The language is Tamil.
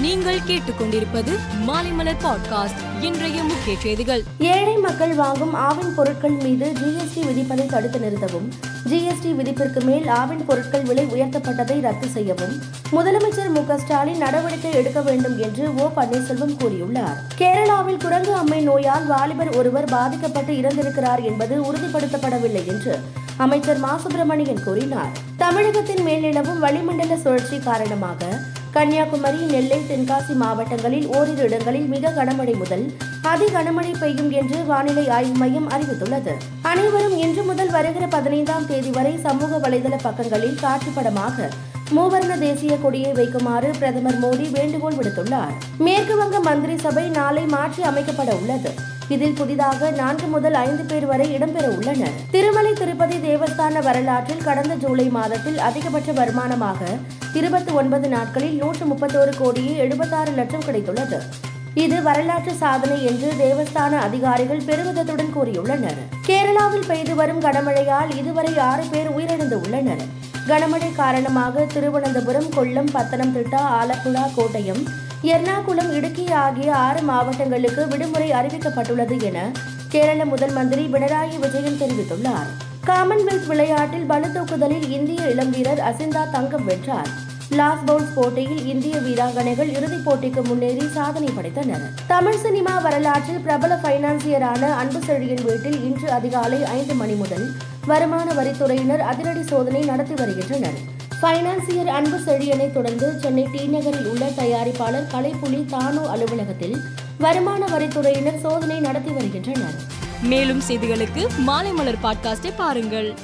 நீங்கள் கேட்டுக்கொண்டிருப்பது மாலைமலர் பாட்காஸ்ட் இன்றைய முக்கிய செய்திகள். ஏழை மக்கள் வாங்கும் ஆவின் பொருட்கள் மீது ஜிஎஸ்டி விதிப்பதை தடுத்து நிறுத்தவும். ஜிஎஸ்டி விதிப்பிற்கு மேல் ஆவின் பொருட்கள் விலை உயர்த்தப்பட்டதை ரத்து செய்யவும். முதலமைச்சர் மு ஸ்டாலின் நடவடிக்கை எடுக்க வேண்டும் என்று ஓ பன்னீர்செல்வம் கூறியுள்ளார். கேரளாவில் குரங்கு அம்மை நோயால் வாலிபர் ஒருவர் பாதிக்கப்பட்டு இறந்திருக்கிறார் என்பது உறுதிப்படுத்தப்படவில்லை என்று அமைச்சர் மா சுப்பிரமணியன் கூறினார். தமிழகத்தின் மேல் நிலவும் வளிமண்டல சுழற்சி காரணமாக கன்னியாகுமரி நெல்லை தென்காசி மாவட்டங்களில் ஓரிரு இடங்களில் மிக கனமழை முதல் அதி கனமழை பெய்யும் என்று வானிலை ஆய்வு மையம் அறிவித்துள்ளது. அனைவரும் இன்று முதல் வருகிற பதினைந்தாம் தேதி வரை சமூக வலைதள பக்கங்களில் காட்சிப்படமாக மூவர்ண தேசிய கொடியை வைக்குமாறு பிரதமர் மோடி வேண்டுகோள் விடுத்துள்ளார். மேற்கு வங்க மந்திரி சபை நாளை மாற்றி அமைக்கப்பட உள்ளது. இதில் புதிதாக நான்கு முதல் ஐந்து பேர் வரை இடம்பெற உள்ளனர். திருமலை திருப்பதி தேவஸ்தான வரலாற்றில் கடந்த ஜூலை மாதத்தில் அதிகபட்ச வருமானமாக இருபத்தி ஒன்பது நாட்களில் நூற்று முப்பத்தோரு கோடியே எழுபத்தாறு லட்சம் கிடைத்துள்ளது. இது வரலாற்று சாதனை என்று தேவஸ்தான அதிகாரிகள் பெருமிதத்துடன் கூறியுள்ளனர். கேரளாவில் பெய்து வரும் கனமழையால் இதுவரை ஆறு பேர் உயிரிழந்து உள்ளனர். கனமழை காரணமாக திருவனந்தபுரம் கொல்லம் பத்தனம்திட்டா ஆலப்புழா கோட்டயம் எர்ணாகுளம் இடுக்கி ஆகிய ஆறு மாவட்டங்களுக்கு விடுமுறை அறிவிக்கப்பட்டுள்ளது என கேரள முதல் மந்திரி பினராயி விஜயன் தெரிவித்துள்ளார். காமன்வெல்த் விளையாட்டில் பளுதூக்குதலில் இந்திய இளம் வீரர் அசிந்தா தங்கம் வென்றார். லாஸ் பவுன்ஸ் போட்டியில் இந்திய வீராங்கனைகள் இறுதிப் போட்டிக்கு முன்னேறி சாதனை படைத்தனர். தமிழ் சினிமா வரலாற்றில் பிரபல பைனான்சியரான அன்பு வீட்டில் இன்று அதிகாலை ஐந்து மணி முதல் வருமான வரித்துறையினர் அதிரடி சோதனை நடத்தி வருகின்றனர். பைனான்சியர் அன்பு செழியனை தொடர்ந்து சென்னை டி நகரில் உள்ள தயாரிப்பாளர் கலைப்புலி தானோ அலுவலகத்தில் வருமான வரித்துறையினர் சோதனை நடத்தி வருகின்றனர். மேலும் செய்திகளுக்கு மாலை மலர் பாட்காஸ்டை பாருங்கள்.